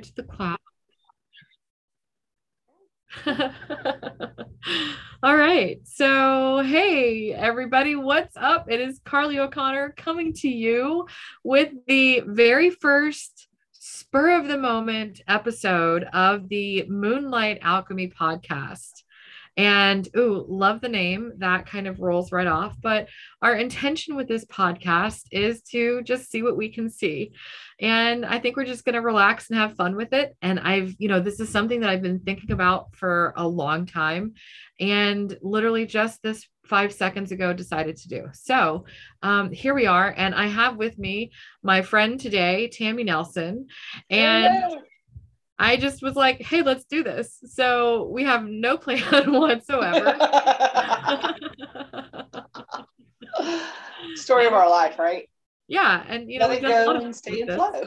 To the cloud. All right. So, hey, everybody, what's up? It is Carly O'Connor coming to you with the very first spur of the moment episode of the Moonlight Alchemy podcast. And ooh, love the name. That kind of rolls right off. But our intention with this podcast is to just see what we can see. And I think we're just going to relax and have fun with it. And I've, you know, this is something that I've been thinking about for a long time. And literally just this five seconds ago decided to do. So um, here we are. And I have with me my friend today, Tammy Nelson. And Hello. I just was like, hey, let's do this. So we have no plan whatsoever. Story of our life, right? Yeah. And, you know, let it go and stay in flow.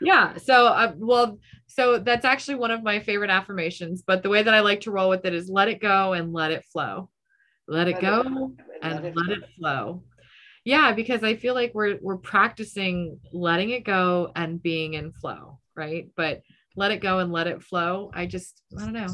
Yeah. So, uh, well, so that's actually one of my favorite affirmations. But the way that I like to roll with it is let it go and let it flow. Let it let go it, and let, it, let it flow. Yeah, because I feel like we're we're practicing letting it go and being in flow, right? But let it go and let it flow. I just, I don't know.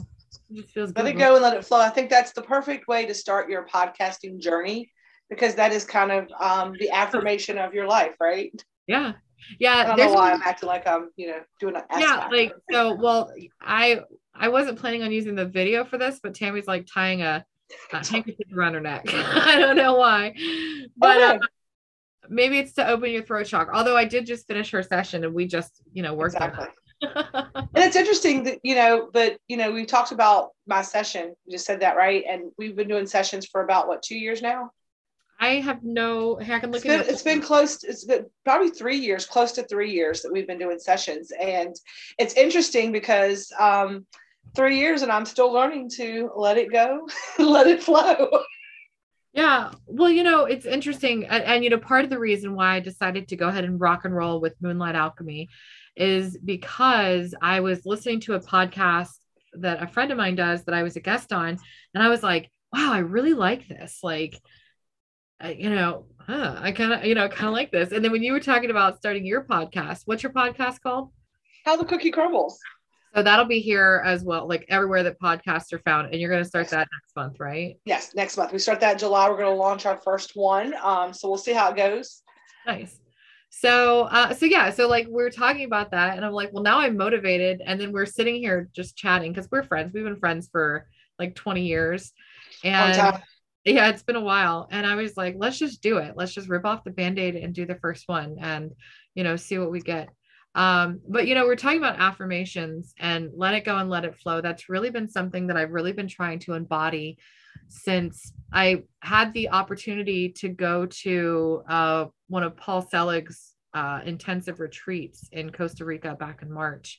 It just feels let good. it go and let it flow. I think that's the perfect way to start your podcasting journey because that is kind of um, the affirmation of your life, right? Yeah. Yeah. I don't know why I'm acting like I'm, you know, doing an Yeah. Like, so, well, I, I wasn't planning on using the video for this, but Tammy's like tying a, a handkerchief around her neck. I don't know why, but okay. uh, maybe it's to open your throat chakra. Although I did just finish her session and we just, you know, worked exactly. on and it's interesting that you know but you know we talked about my session. You just said that right? And we've been doing sessions for about what two years now? I have no i can look it's been, it's been close it's been probably three years close to three years that we've been doing sessions. And it's interesting because um three years and i'm still learning to let it go let it flow. Yeah. Well, you know, it's interesting. And, and, you know, part of the reason why I decided to go ahead and rock and roll with Moonlight Alchemy is because I was listening to a podcast that a friend of mine does that I was a guest on. And I was like, wow, I really like this. Like, I, you know, huh, I kind of, you know, kind of like this. And then when you were talking about starting your podcast, what's your podcast called? How the Cookie Crumbles. So that'll be here as well, like everywhere that podcasts are found. And you're going to start that next month, right? Yes, next month. We start that in July. We're going to launch our first one. Um, so we'll see how it goes. Nice so uh so yeah so like we're talking about that and i'm like well now i'm motivated and then we're sitting here just chatting because we're friends. We've been friends for like 20 years and yeah it's been a while and i was like let's just do it. Let's just rip off the band-aid and do the first one and you know see what we get. Um but you know we're talking about affirmations and let it go and let it flow. That's really been something that i've really been trying to embody since I had the opportunity to go to uh, one of Paul Selig's uh, intensive retreats in Costa Rica back in March.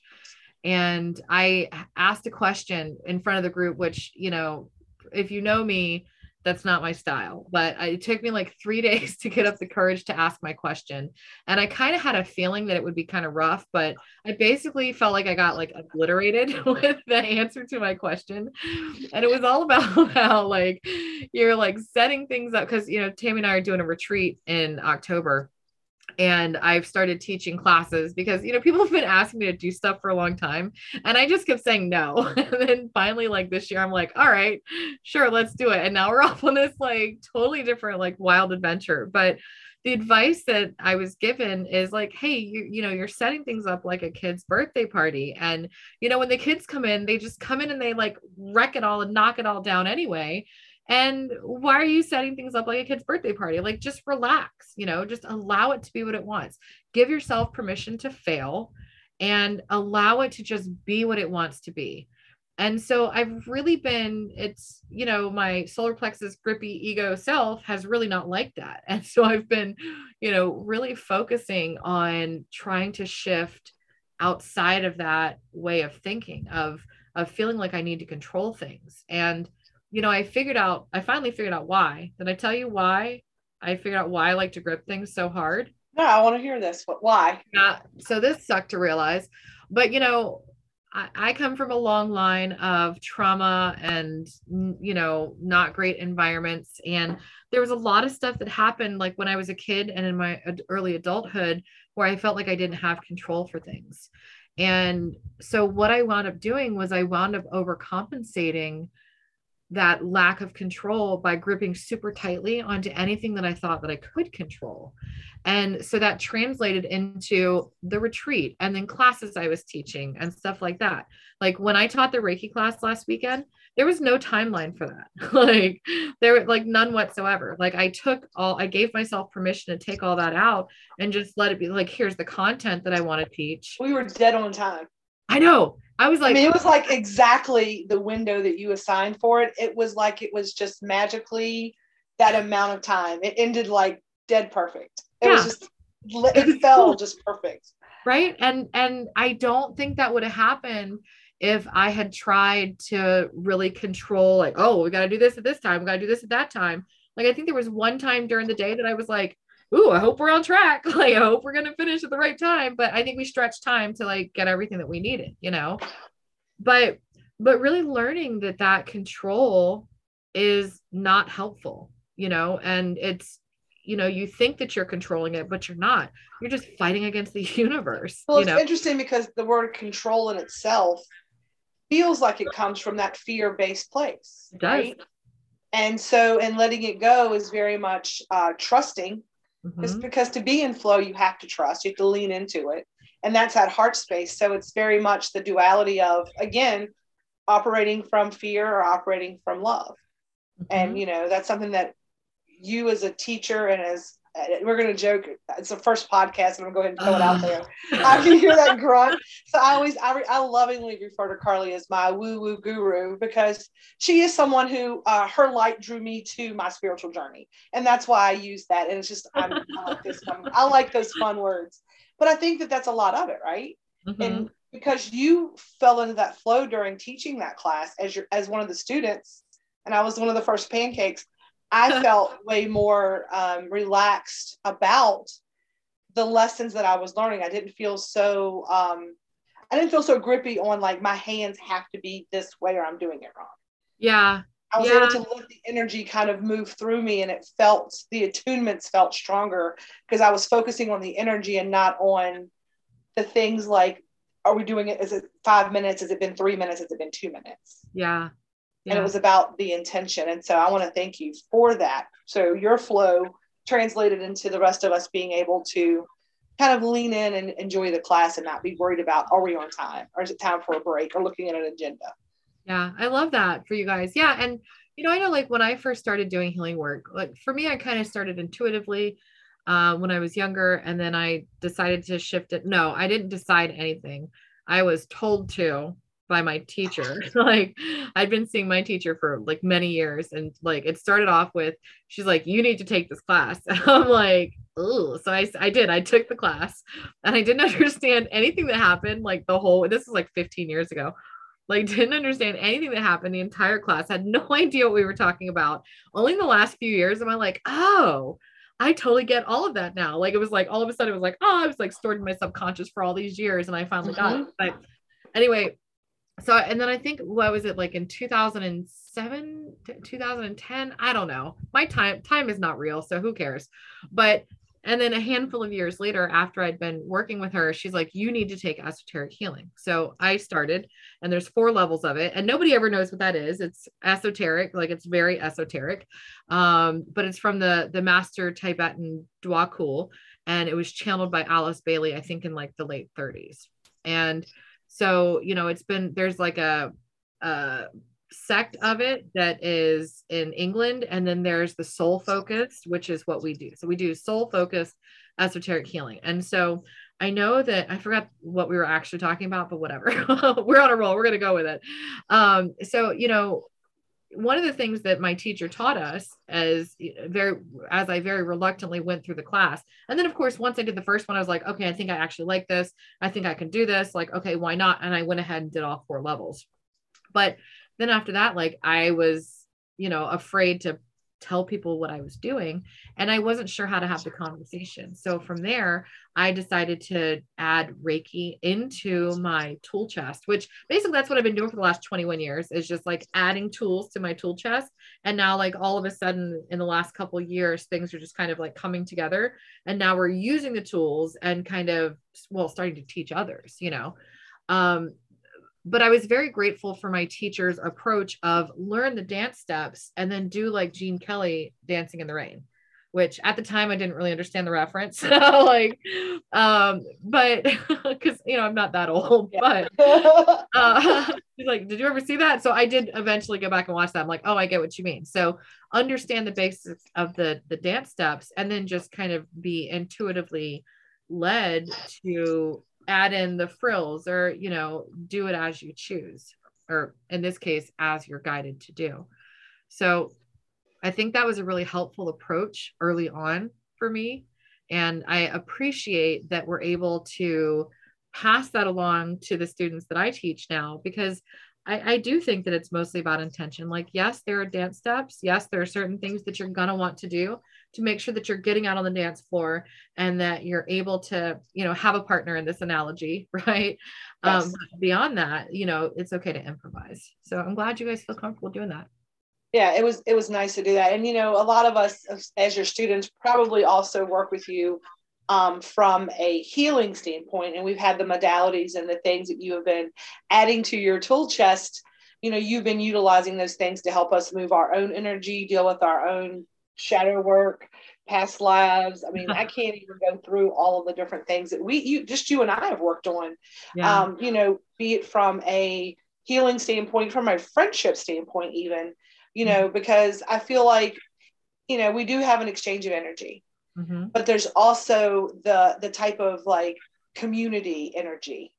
And I asked a question in front of the group, which, you know, if you know me, that's not my style. But it took me like three days to get up the courage to ask my question. And I kind of had a feeling that it would be kind of rough, but I basically felt like I got like obliterated with the answer to my question. And it was all about how like you're like setting things up because, you know, Tammy and I are doing a retreat in October and I've started teaching classes because you know people have been asking me to do stuff for a long time and I just kept saying no. And then finally like this year I'm like all right sure let's do it. And now we're off on this like totally different like wild adventure. But the advice that I was given is like hey you you know you're setting things up like a kid's birthday party. And you know when the kids come in they just come in and they like wreck it all and knock it all down anyway and why are you setting things up like a kid's birthday party? Like, just relax, you know, just allow it to be what it wants. Give yourself permission to fail and allow it to just be what it wants to be. And so I've really been, it's, you know, my solar plexus grippy ego self has really not liked that. And so I've been, you know, really focusing on trying to shift outside of that way of thinking of of feeling like I need to control things. And you know, I figured out, I finally figured out why. Did I tell you why? I figured out why I like to grip things so hard. No, I want to hear this. But why? Yeah. So this sucked to realize. But, you know, I, I come from a long line of trauma and, you know, not great environments. And there was a lot of stuff that happened like when I was a kid and in my early adulthood where I felt like I didn't have control for things. And so what I wound up doing was I wound up overcompensating that lack of control by gripping super tightly onto anything that I thought that I could control. And so that translated into the retreat and then classes I was teaching and stuff like that. Like when I taught the Reiki class last weekend, there was no timeline for that. like there was like none whatsoever. Like I took all I gave myself permission to take all that out and just let it be like here's the content that I want to teach. We were dead on time. I know. I was like, I mean, it was like exactly the window that you assigned for it. It was like it was just magically that amount of time. It ended like dead perfect. It yeah. was just it fell just perfect. Right. And and I don't think that would have happened if I had tried to really control, like, oh, we got to do this at this time, we got to do this at that time. Like, I think there was one time during the day that I was like, ooh, I hope we're on track. Like, I hope we're going to finish at the right time. But I think we stretched time to like get everything that we needed, you know? But, but really learning that that control is not helpful, you know, and it's, you know, you think that you're controlling it, but you're not. You're just fighting against the universe. Well, it's know? interesting because the word control in itself feels like it comes from that fear based place. It does. Right? And so, and letting it go is very much uh, trusting mm-hmm. is because to be in flow, you have to trust, you have to lean into it. And that's that heart space. So it's very much the duality of, again, operating from fear or operating from love. Mm-hmm. And, you know, that's something that you as a teacher and as we're going to joke. It's the first podcast. and I'm going to go ahead and throw it out there. I can hear that grunt. So I always, I, I lovingly refer to Carly as my woo woo guru because she is someone who uh, her light drew me to my spiritual journey. And that's why I use that. And it's just, I'm, I like this fun, I like those fun words. But I think that that's a lot of it, right? Mm-hmm. And because you fell into that flow during teaching that class as your as one of the students, and I was one of the first pancakes. I felt way more um, relaxed about the lessons that I was learning. I didn't feel so um, I didn't feel so grippy on like my hands have to be this way or I'm doing it wrong. Yeah. I was yeah. able to let the energy kind of move through me and it felt the attunements felt stronger because I was focusing on the energy and not on the things like are we doing it is it five minutes has it been three minutes has it been two minutes yeah yeah. and it was about the intention. And so I want to thank you for that. So your flow translated into the rest of us being able to kind of lean in and enjoy the class and not be worried about are we on time or is it time for a break or looking at an agenda. Yeah, I love that for you guys. Yeah. And you know, I know like when I first started doing healing work, like for me, I kind of started intuitively uh, when I was younger, and then I decided to shift it. No, I didn't decide anything. I was told to by my teacher. like I'd been seeing my teacher for like many years and like it started off with she's like you need to take this class. And I'm like, "Oh." So I I did. I took the class and I didn't understand anything that happened like the whole this is like 15 years ago. Like didn't understand anything that happened the entire class. Had no idea what we were talking about. Only in the last few years am I like, "Oh, I totally get all of that now. Like it was like all of a sudden it was like, oh, I was like stored in my subconscious for all these years and I finally mm-hmm. got it. Mm-hmm. But anyway, so and then i think what was it like in 2007 2010 i don't know. My time time is not real so who cares? But and then a handful of years later after i'd been working with her she's like you need to take esoteric healing. So i started and there's four levels of it and nobody ever knows what that is. It's esoteric like it's very esoteric um, but it's from the the master tibetan Djwhal Khul and it was channeled by alice bailey i think in like the late 30s and so, you know, it's been there's like a, a sect of it that is in England, and then there's the soul focused, which is what we do. So we do soul focused esoteric healing. And so I know that I forgot what we were actually talking about, but whatever. we're on a roll. We're going to go with it. Um, so, you know, one of the things that my teacher taught us as very as i very reluctantly went through the class. And then of course once i did the first one i was like okay i think i actually like this. I think i can do this. Like okay why not? And i went ahead and did all four levels. But then after that like i was you know afraid to tell people what I was doing. And I wasn't sure how to have the conversation. So from there, I decided to add Reiki into my tool chest, which basically that's what I've been doing for the last 21 years is just like adding tools to my tool chest. And now, like all of a sudden, in the last couple years, things are just kind of like coming together. And now we're using the tools and kind of, well, starting to teach others, you know. um, but I was very grateful for my teacher's approach of learn the dance steps and then do like Gene Kelly dancing in the rain which at the time I didn't really understand the reference. like, um, but because you know I'm not that old, yeah. but uh, like, did you ever see that? So I did eventually go back and watch that. I'm like, oh, I get what you mean. So understand the basics of the the dance steps, and then just kind of be intuitively led to add in the frills, or you know, do it as you choose, or in this case, as you're guided to do. So I think that was a really helpful approach early on for me. And I appreciate that we're able to pass that along to the students that I teach now because I, I, do think that it's mostly about intention. Like, yes, there are dance steps. Yes, there are certain things that you're going to want to do to make sure that you're getting out on the dance floor and that you're able to, you know, have a partner in this analogy, right? Yes. Um, beyond that, you know, it's okay to improvise. So I'm glad you guys feel comfortable doing that yeah it was it was nice to do that and you know a lot of us as your students probably also work with you um, from a healing standpoint and we've had the modalities and the things that you have been adding to your tool chest you know you've been utilizing those things to help us move our own energy deal with our own shadow work past lives i mean i can't even go through all of the different things that we you just you and i have worked on yeah. um, you know be it from a healing standpoint from a friendship standpoint even you know, mm-hmm. because I feel like, you know, we do have an exchange of energy, mm-hmm. but there's also the the type of like community energy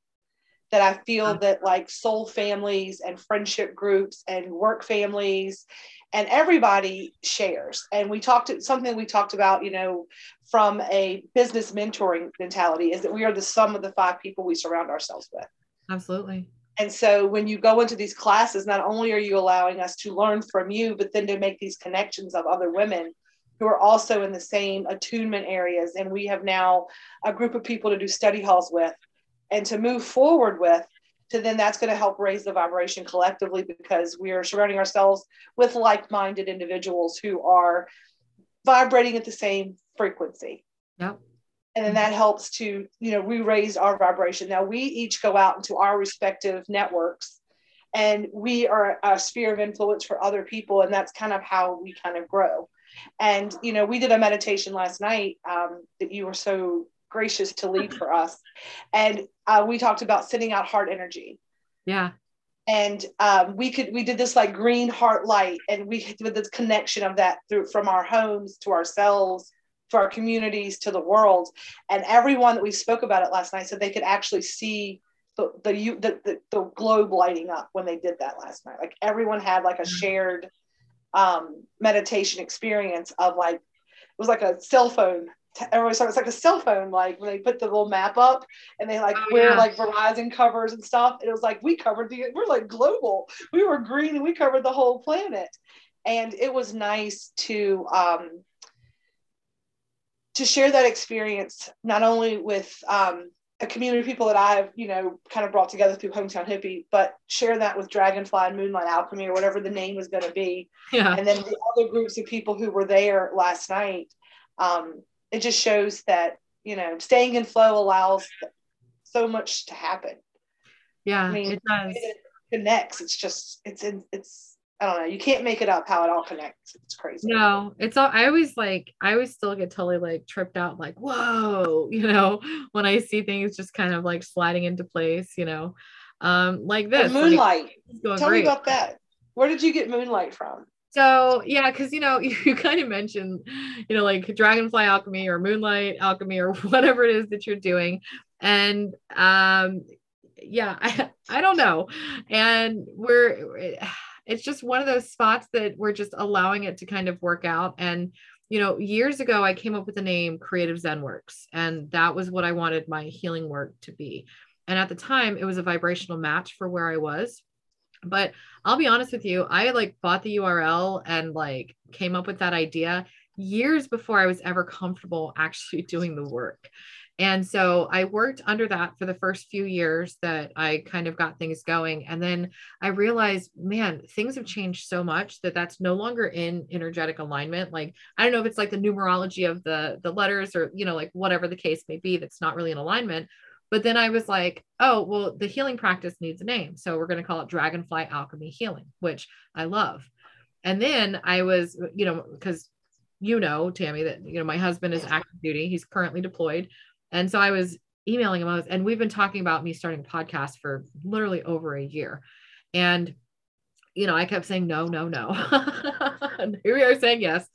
that I feel that like soul families and friendship groups and work families and everybody shares. And we talked something we talked about, you know, from a business mentoring mentality is that we are the sum of the five people we surround ourselves with. Absolutely. And so when you go into these classes, not only are you allowing us to learn from you, but then to make these connections of other women who are also in the same attunement areas. And we have now a group of people to do study halls with and to move forward with. To then that's going to help raise the vibration collectively because we are surrounding ourselves with like minded individuals who are vibrating at the same frequency. Yep and then that helps to you know we raise our vibration now we each go out into our respective networks and we are a sphere of influence for other people and that's kind of how we kind of grow and you know we did a meditation last night um, that you were so gracious to lead for us and uh, we talked about sending out heart energy yeah and um, we could we did this like green heart light and we did this connection of that through from our homes to ourselves to our communities, to the world. And everyone that we spoke about it last night said they could actually see the the, the, the, the globe lighting up when they did that last night. Like everyone had like a shared um, meditation experience of like, it was like a cell phone everyone started it's like a cell phone like when they put the little map up and they like oh, wear yeah. like verizon covers and stuff. It was like we covered the we're like global. We were green and we covered the whole planet. And it was nice to um to share that experience not only with um, a community of people that I've, you know, kind of brought together through Hometown Hippie, but share that with Dragonfly and Moonlight Alchemy or whatever the name was going to be. Yeah. And then the other groups of people who were there last night. Um, it just shows that, you know, staying in flow allows so much to happen. Yeah, I mean, it does. It connects. It's just, it's in, it's I don't know. You can't make it up how it all connects. It's crazy. No, it's all. I always like. I always still get totally like tripped out. Like, whoa, you know, when I see things just kind of like sliding into place. You know, um, like this. The moonlight. Like, Tell great. me about that. Where did you get moonlight from? So yeah, because you know you, you kind of mentioned, you know, like dragonfly alchemy or moonlight alchemy or whatever it is that you're doing, and um, yeah, I I don't know, and we're it's just one of those spots that we're just allowing it to kind of work out. And, you know, years ago, I came up with the name Creative Zen Works, and that was what I wanted my healing work to be. And at the time, it was a vibrational match for where I was. But I'll be honest with you, I like bought the URL and like came up with that idea years before I was ever comfortable actually doing the work. And so I worked under that for the first few years that I kind of got things going. And then I realized, man, things have changed so much that that's no longer in energetic alignment. Like, I don't know if it's like the numerology of the, the letters or, you know, like whatever the case may be, that's not really in alignment. But then I was like, oh, well, the healing practice needs a name. So we're going to call it Dragonfly Alchemy Healing, which I love. And then I was, you know, because you know, Tammy, that, you know, my husband is active duty. He's currently deployed. And so I was emailing him, was, and we've been talking about me starting a podcast for literally over a year. And, you know, I kept saying no, no, no. here we are saying yes.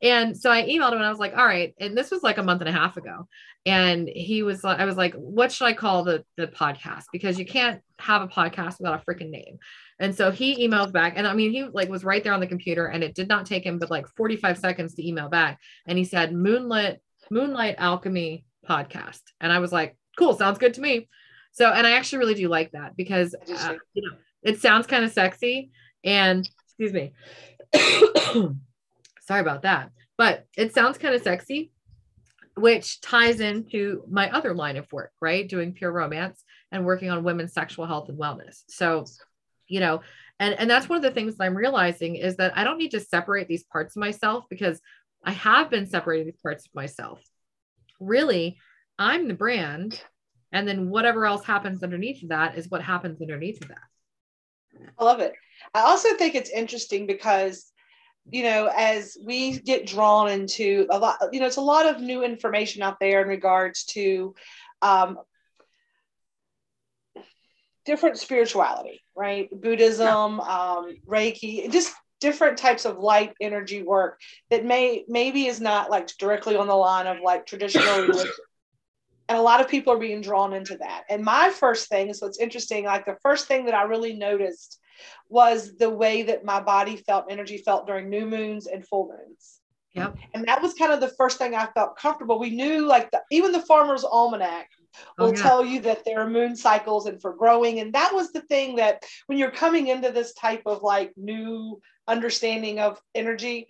And so I emailed him and I was like, all right. And this was like a month and a half ago. And he was like, I was like, what should I call the, the podcast? Because you can't have a podcast without a freaking name. And so he emailed back. And I mean, he like was right there on the computer and it did not take him but like 45 seconds to email back. And he said, Moonlit, Moonlight Alchemy podcast. And I was like, cool, sounds good to me. So, and I actually really do like that because, uh, you know, it sounds kind of sexy and excuse me. Sorry about that. But it sounds kind of sexy, which ties into my other line of work, right? Doing pure romance and working on women's sexual health and wellness. So, you know, and and that's one of the things that I'm realizing is that I don't need to separate these parts of myself because I have been separating these parts of myself. Really, I'm the brand and then whatever else happens underneath that is what happens underneath of that. I love it. I also think it's interesting because you know, as we get drawn into a lot, you know, it's a lot of new information out there in regards to um, different spirituality, right? Buddhism, um, Reiki, just different types of light energy work that may maybe is not like directly on the line of like traditional religion. And a lot of people are being drawn into that. And my first thing, so it's interesting, like the first thing that I really noticed was the way that my body felt, energy felt during new moons and full moons. Yep. And that was kind of the first thing I felt comfortable. We knew like the, even the farmer's almanac oh, will oh, yeah. tell you that there are moon cycles and for growing. And that was the thing that when you're coming into this type of like new understanding of energy,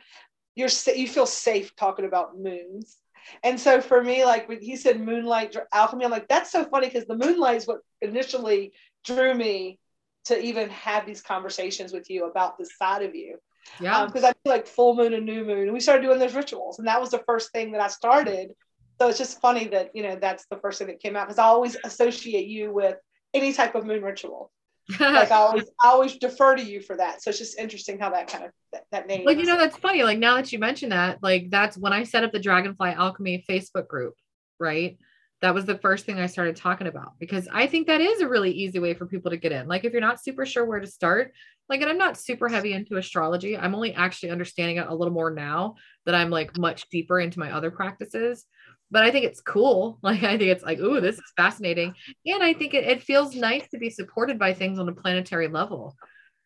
you're you feel safe talking about moons. And so for me, like when he said moonlight alchemy, I'm like, that's so funny because the moonlight is what initially drew me to even have these conversations with you about this side of you. Yeah. Because um, I feel like full moon and new moon, and we started doing those rituals, and that was the first thing that I started. So it's just funny that you know that's the first thing that came out because I always associate you with any type of moon ritual. Like I always, I always defer to you for that. So it's just interesting how that kind of that, that name. Like you know, that's funny. Like now that you mention that, like that's when I set up the Dragonfly Alchemy Facebook group, right? that was the first thing I started talking about because I think that is a really easy way for people to get in. Like if you're not super sure where to start, like and I'm not super heavy into astrology. I'm only actually understanding it a little more now that I'm like much deeper into my other practices. But I think it's cool. Like I think it's like, ooh, this is fascinating. And I think it, it feels nice to be supported by things on a planetary level.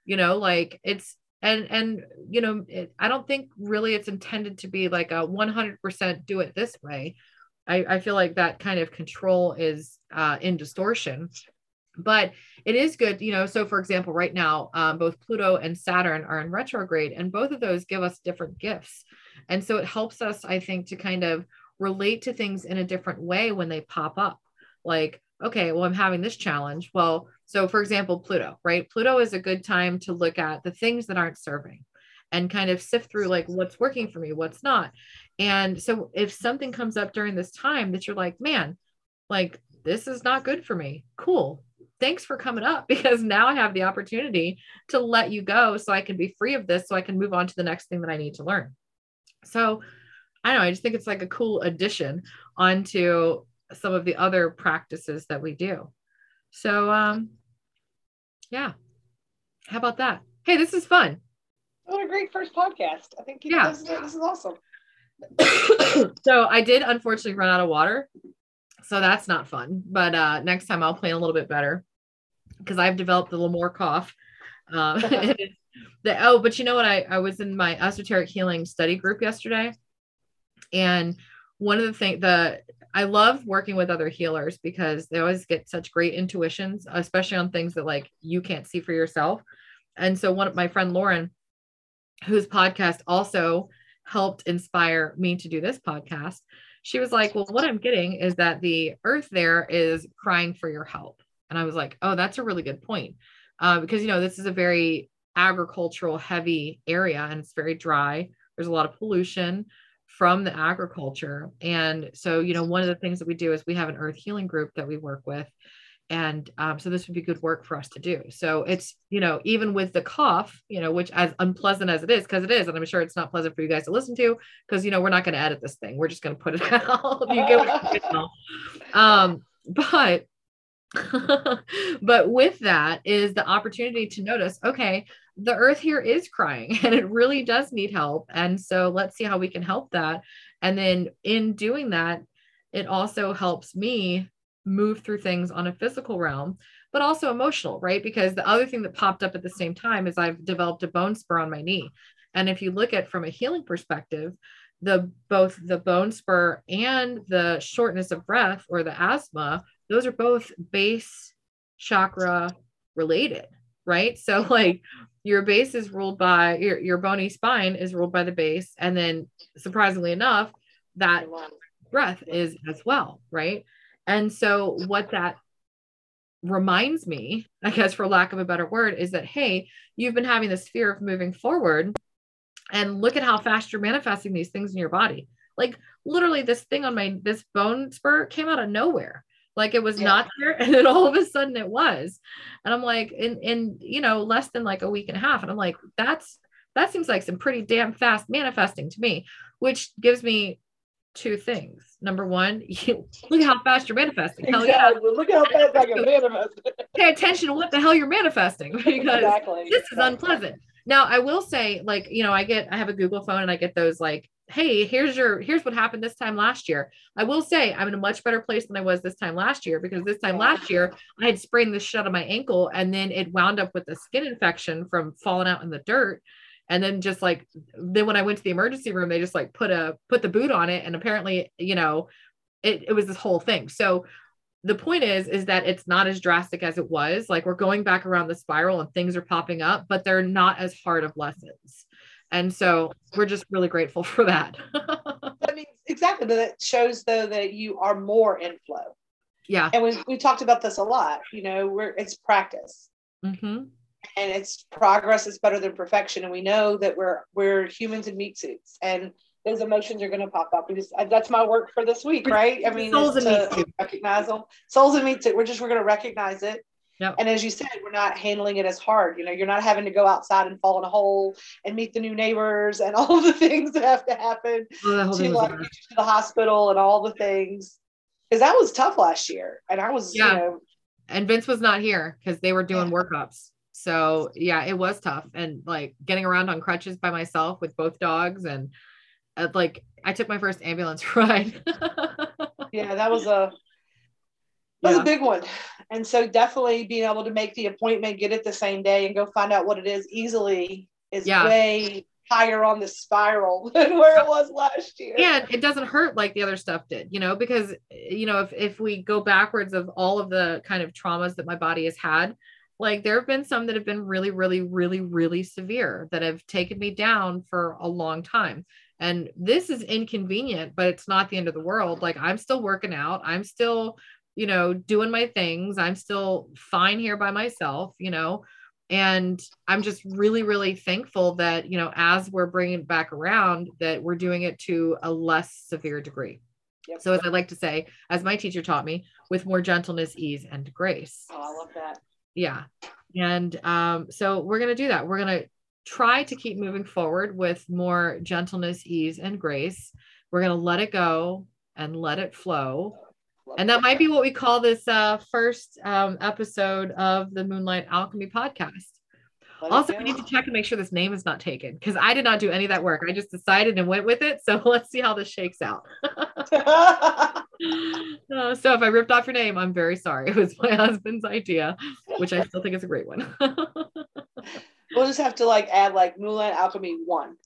You know, like it's and and you know, it, I don't think really it's intended to be like a 100% do it this way I, I feel like that kind of control is uh, in distortion but it is good you know so for example right now um, both pluto and saturn are in retrograde and both of those give us different gifts and so it helps us i think to kind of relate to things in a different way when they pop up. Like okay well i'm having this challenge. Well so for example pluto right? Pluto is a good time to look at the things that aren't serving and kind of sift through like what's working for me what's not. And so if something comes up during this time that you're like, man, like this is not good for me, cool. Thanks for coming up because now I have the opportunity to let you go so I can be free of this so I can move on to the next thing that I need to learn. So I don't know, I just think it's like a cool addition onto some of the other practices that we do. So um yeah. How about that? Hey, this is fun. What a great first podcast. I think yeah. this, this is awesome. so I did unfortunately run out of water. So that's not fun. But uh, next time I'll plan a little bit better because I've developed a little more cough. Um, the, oh, but you know what? I, I was in my esoteric healing study group yesterday. And one of the things that I love working with other healers because they always get such great intuitions, especially on things that like you can't see for yourself. And so one of my friend Lauren, whose podcast also helped inspire me to do this podcast. She was like, Well, what I'm getting is that the earth there is crying for your help. And I was like, Oh, that's a really good point. Uh, because, you know, this is a very agricultural heavy area and it's very dry. There's a lot of pollution. From the agriculture. And so, you know, one of the things that we do is we have an earth healing group that we work with. And um, so this would be good work for us to do. So it's, you know, even with the cough, you know, which as unpleasant as it is, because it is, and I'm sure it's not pleasant for you guys to listen to, because you know, we're not going to edit this thing. We're just going to put it out. you get what. Um, but but with that is the opportunity to notice okay the earth here is crying and it really does need help. And so let's see how we can help that. And then in doing that it also helps me move through things on a physical realm but also emotional right? Because the other thing that popped up at the same time is i've developed a bone spur on my knee. And if you look at from a healing perspective the both the bone spur and the shortness of breath or the asthma those are both base chakra related, right? So like your base is ruled by your, your bony spine is ruled by the base. And then surprisingly enough, that breath is as well, right? And so what that reminds me, I guess for lack of a better word, is that hey, you've been having this fear of moving forward. And look at how fast you're manifesting these things in your body. Like literally, this thing on my this bone spur came out of nowhere like it was yeah. not there and then all of a sudden it was. And i'm like in in you know less than like a week and a half and i'm like that's that seems like some pretty damn fast manifesting to me which gives me two things. Number one you, look at how fast you're manifesting. Exactly. yeah. Look how fast i can manifest. Pay attention to what the hell you're manifesting because exactly. this is unpleasant. Now i will say like you know i get i have a google phone and i get those like hey here's your here's what happened this time last year. I will say i'm in a much better place than i was this time last year because this time last year i had sprained the shit out of my ankle and then it wound up with a skin infection from falling out in the dirt. And then just like then when i went to the emergency room they just like put a put the boot on it and apparently you know it, it was this whole thing. So the point is is that it's not as drastic as it was. Like we're going back around the spiral and things are popping up but they're not as hard of lessons and so we're just really grateful for that. I mean, exactly. But it shows though that you are more in flow. Yeah. And we we talked about this a lot. You know, we're it's practice. Mm-hmm. And it's progress is better than perfection. And we know that we're we're humans in meat suits and those emotions are going to pop up. We just that's my work for this week, right? I mean, souls and to recognize them. Souls and meat suit. We're just we're going to recognize it Yep. And as you said, we're not handling it as hard. You know, you're not having to go outside and fall in a hole and meet the new neighbors and all of the things that have to happen oh, to like get you to the hospital and all the things. Because that was tough last year. And I was, yeah. you know. And Vince was not here because they were doing yeah. workups. So yeah, it was tough. And like getting around on crutches by myself with both dogs and uh, like I took my first ambulance ride. yeah, that was a that was yeah. a big one. And so definitely being able to make the appointment, get it the same day and go find out what it is easily is yeah. way higher on the spiral than where it was last year. Yeah, it doesn't hurt like the other stuff did, you know, because you know, if if we go backwards of all of the kind of traumas that my body has had, like there have been some that have been really, really, really, really severe that have taken me down for a long time. And this is inconvenient, but it's not the end of the world. Like I'm still working out. I'm still you know, doing my things. I'm still fine here by myself, you know, and I'm just really, really thankful that, you know, as we're bringing it back around, that we're doing it to a less severe degree. Yep. So, as I like to say, as my teacher taught me, with more gentleness, ease, and grace. Oh, I love that. Yeah. And um, so we're going to do that. We're going to try to keep moving forward with more gentleness, ease, and grace. We're going to let it go and let it flow and that might be what we call this uh, first um, episode of the Moonlight Alchemy podcast. Let also, we need to check and make sure this name is not taken because I did not do any of that work. I just decided and went with it. So let's see how this shakes out. uh, so if I ripped off your name, I'm very sorry. It was my husband's idea, which I still think is a great one. we'll just have to like add like Moonlight Alchemy one.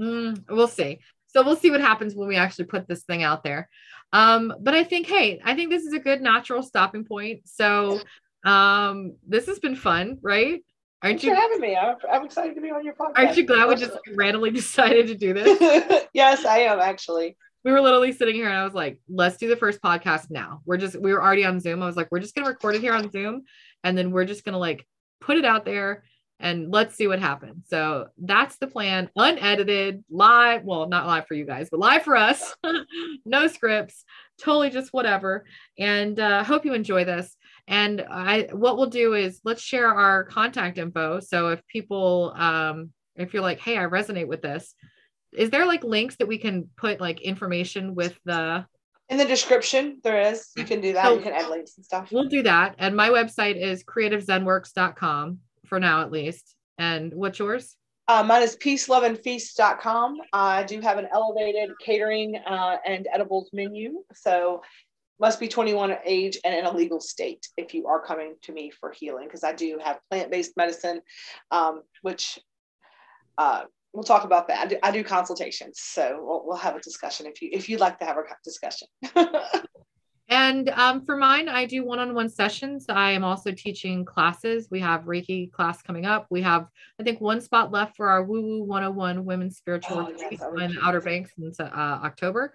Mm, we'll see. So we'll see what happens when we actually put this thing out there. Um, but I think, hey, I think this is a good natural stopping point. So um, this has been fun, right? Aren't Thanks you having me? I'm, I'm, excited to be on your podcast. Aren't you glad we just randomly decided to do this? yes, I am actually. We were literally sitting here and I was like, let's do the first podcast now. We're just, we were already on Zoom. I was like, we're just going to record it here on Zoom and then we're just going to like put it out there and let's see what happens. So that's the plan. Unedited, live. Well, not live for you guys, but live for us. no scripts, totally just whatever. And uh, hope you enjoy this. And I, what we'll do is let's share our contact info. So if people, um, if you're like, hey, I resonate with this, is there like links that we can put like information with the in the description there is you can do that so you can add links and stuff we'll do that and my website is creativezenworks.com for now at least and what's yours uh, mine is peaceloveandfeast.com i do have an elevated catering uh, and edibles menu so must be 21 age and in a legal state if you are coming to me for healing because i do have plant-based medicine um, which uh, we'll talk about that. I do, I do consultations, so we'll, we'll, have a discussion if you if you'd like to have a discussion. and um, for mine, I do one-on-one sessions. I am also teaching classes. We have Reiki class coming up. We have I think one spot left for our Woo Woo 101 Women's Spiritual oh, Retreat in Outer Banks in uh, October.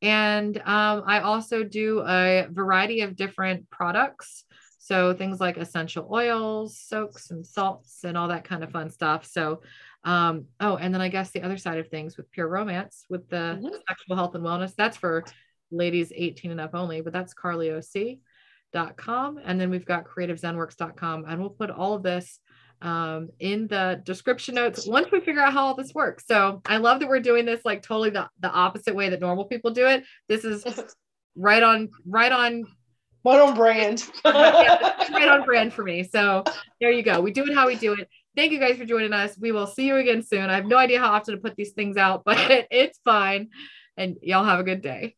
And um, I also do a variety of different products. So things like essential oils, soaks, and salts, and all that kind of fun stuff. So um, oh, and then I guess the other side of things with pure romance with the mm-hmm. sexual health and wellness, that's for ladies 18 and up only, but that's carlyoc.com. And then we've got creativezenworks.com. And we'll put all of this um, in the description notes once we figure out how all this works. So I love that we're doing this like totally the, the opposite way that normal people do it. This is right on, right on right on brand. right on brand for me. So there you go. We do it how we do it. Thank you guys for joining us. We will see you again soon. I have no idea how often to put these things out, but it's fine. And y'all have a good day.